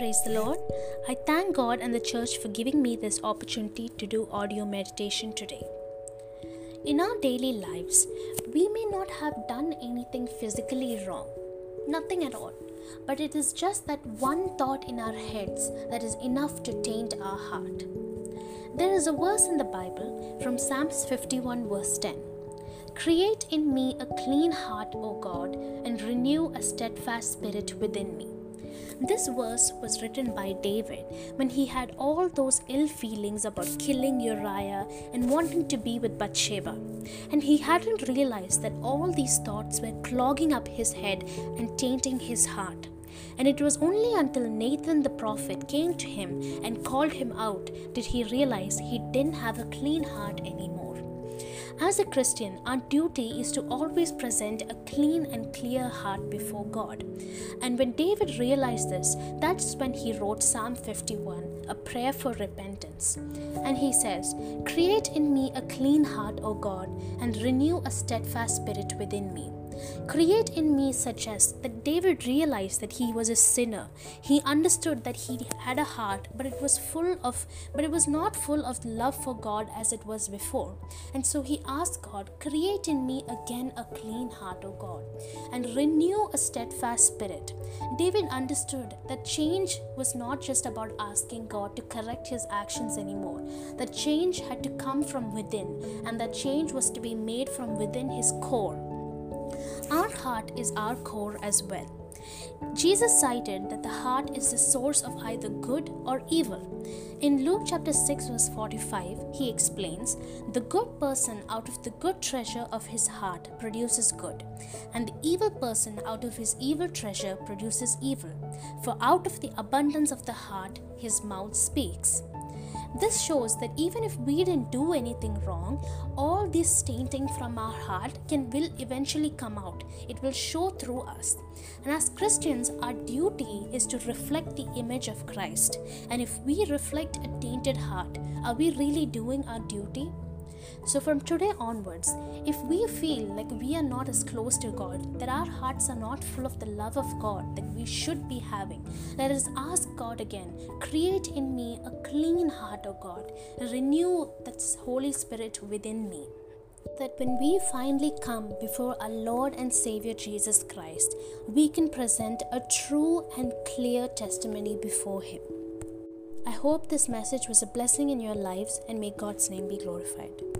Praise the Lord. I thank God and the church for giving me this opportunity to do audio meditation today. In our daily lives, we may not have done anything physically wrong, nothing at all, but it is just that one thought in our heads that is enough to taint our heart. There is a verse in the Bible from Psalms 51, verse 10. Create in me a clean heart, O God, and renew a steadfast spirit within me. This verse was written by David when he had all those ill feelings about killing Uriah and wanting to be with Bathsheba. And he hadn't realized that all these thoughts were clogging up his head and tainting his heart. And it was only until Nathan the prophet came to him and called him out did he realize he didn't have a clean heart anymore. As a Christian, our duty is to always present a clean and clear heart before God. And when David realized this, that's when he wrote Psalm 51, a prayer for repentance. And he says, Create in me a clean heart, O God, and renew a steadfast spirit within me. Create in me as that David realized that he was a sinner. He understood that he had a heart, but it was full of, but it was not full of love for God as it was before. And so he asked God, Create in me again a clean heart, O God, and renew a steadfast spirit. David understood that change was not just about asking God to correct his actions anymore. That change had to come from within, and that change was to be made from within his core. Our heart is our core as well. Jesus cited that the heart is the source of either good or evil. In Luke chapter 6 verse 45, he explains, "The good person out of the good treasure of his heart produces good, and the evil person out of his evil treasure produces evil, for out of the abundance of the heart his mouth speaks." This shows that even if we didn't do anything wrong, all this tainting from our heart can will eventually come out. It will show through us. And as Christians, our duty is to reflect the image of Christ. And if we reflect a tainted heart, are we really doing our duty? So, from today onwards, if we feel like we are not as close to God, that our hearts are not full of the love of God that we should be having, let us ask God again create in me a clean heart, O God, renew that Holy Spirit within me. That when we finally come before our Lord and Savior Jesus Christ, we can present a true and clear testimony before Him. I hope this message was a blessing in your lives and may God's name be glorified.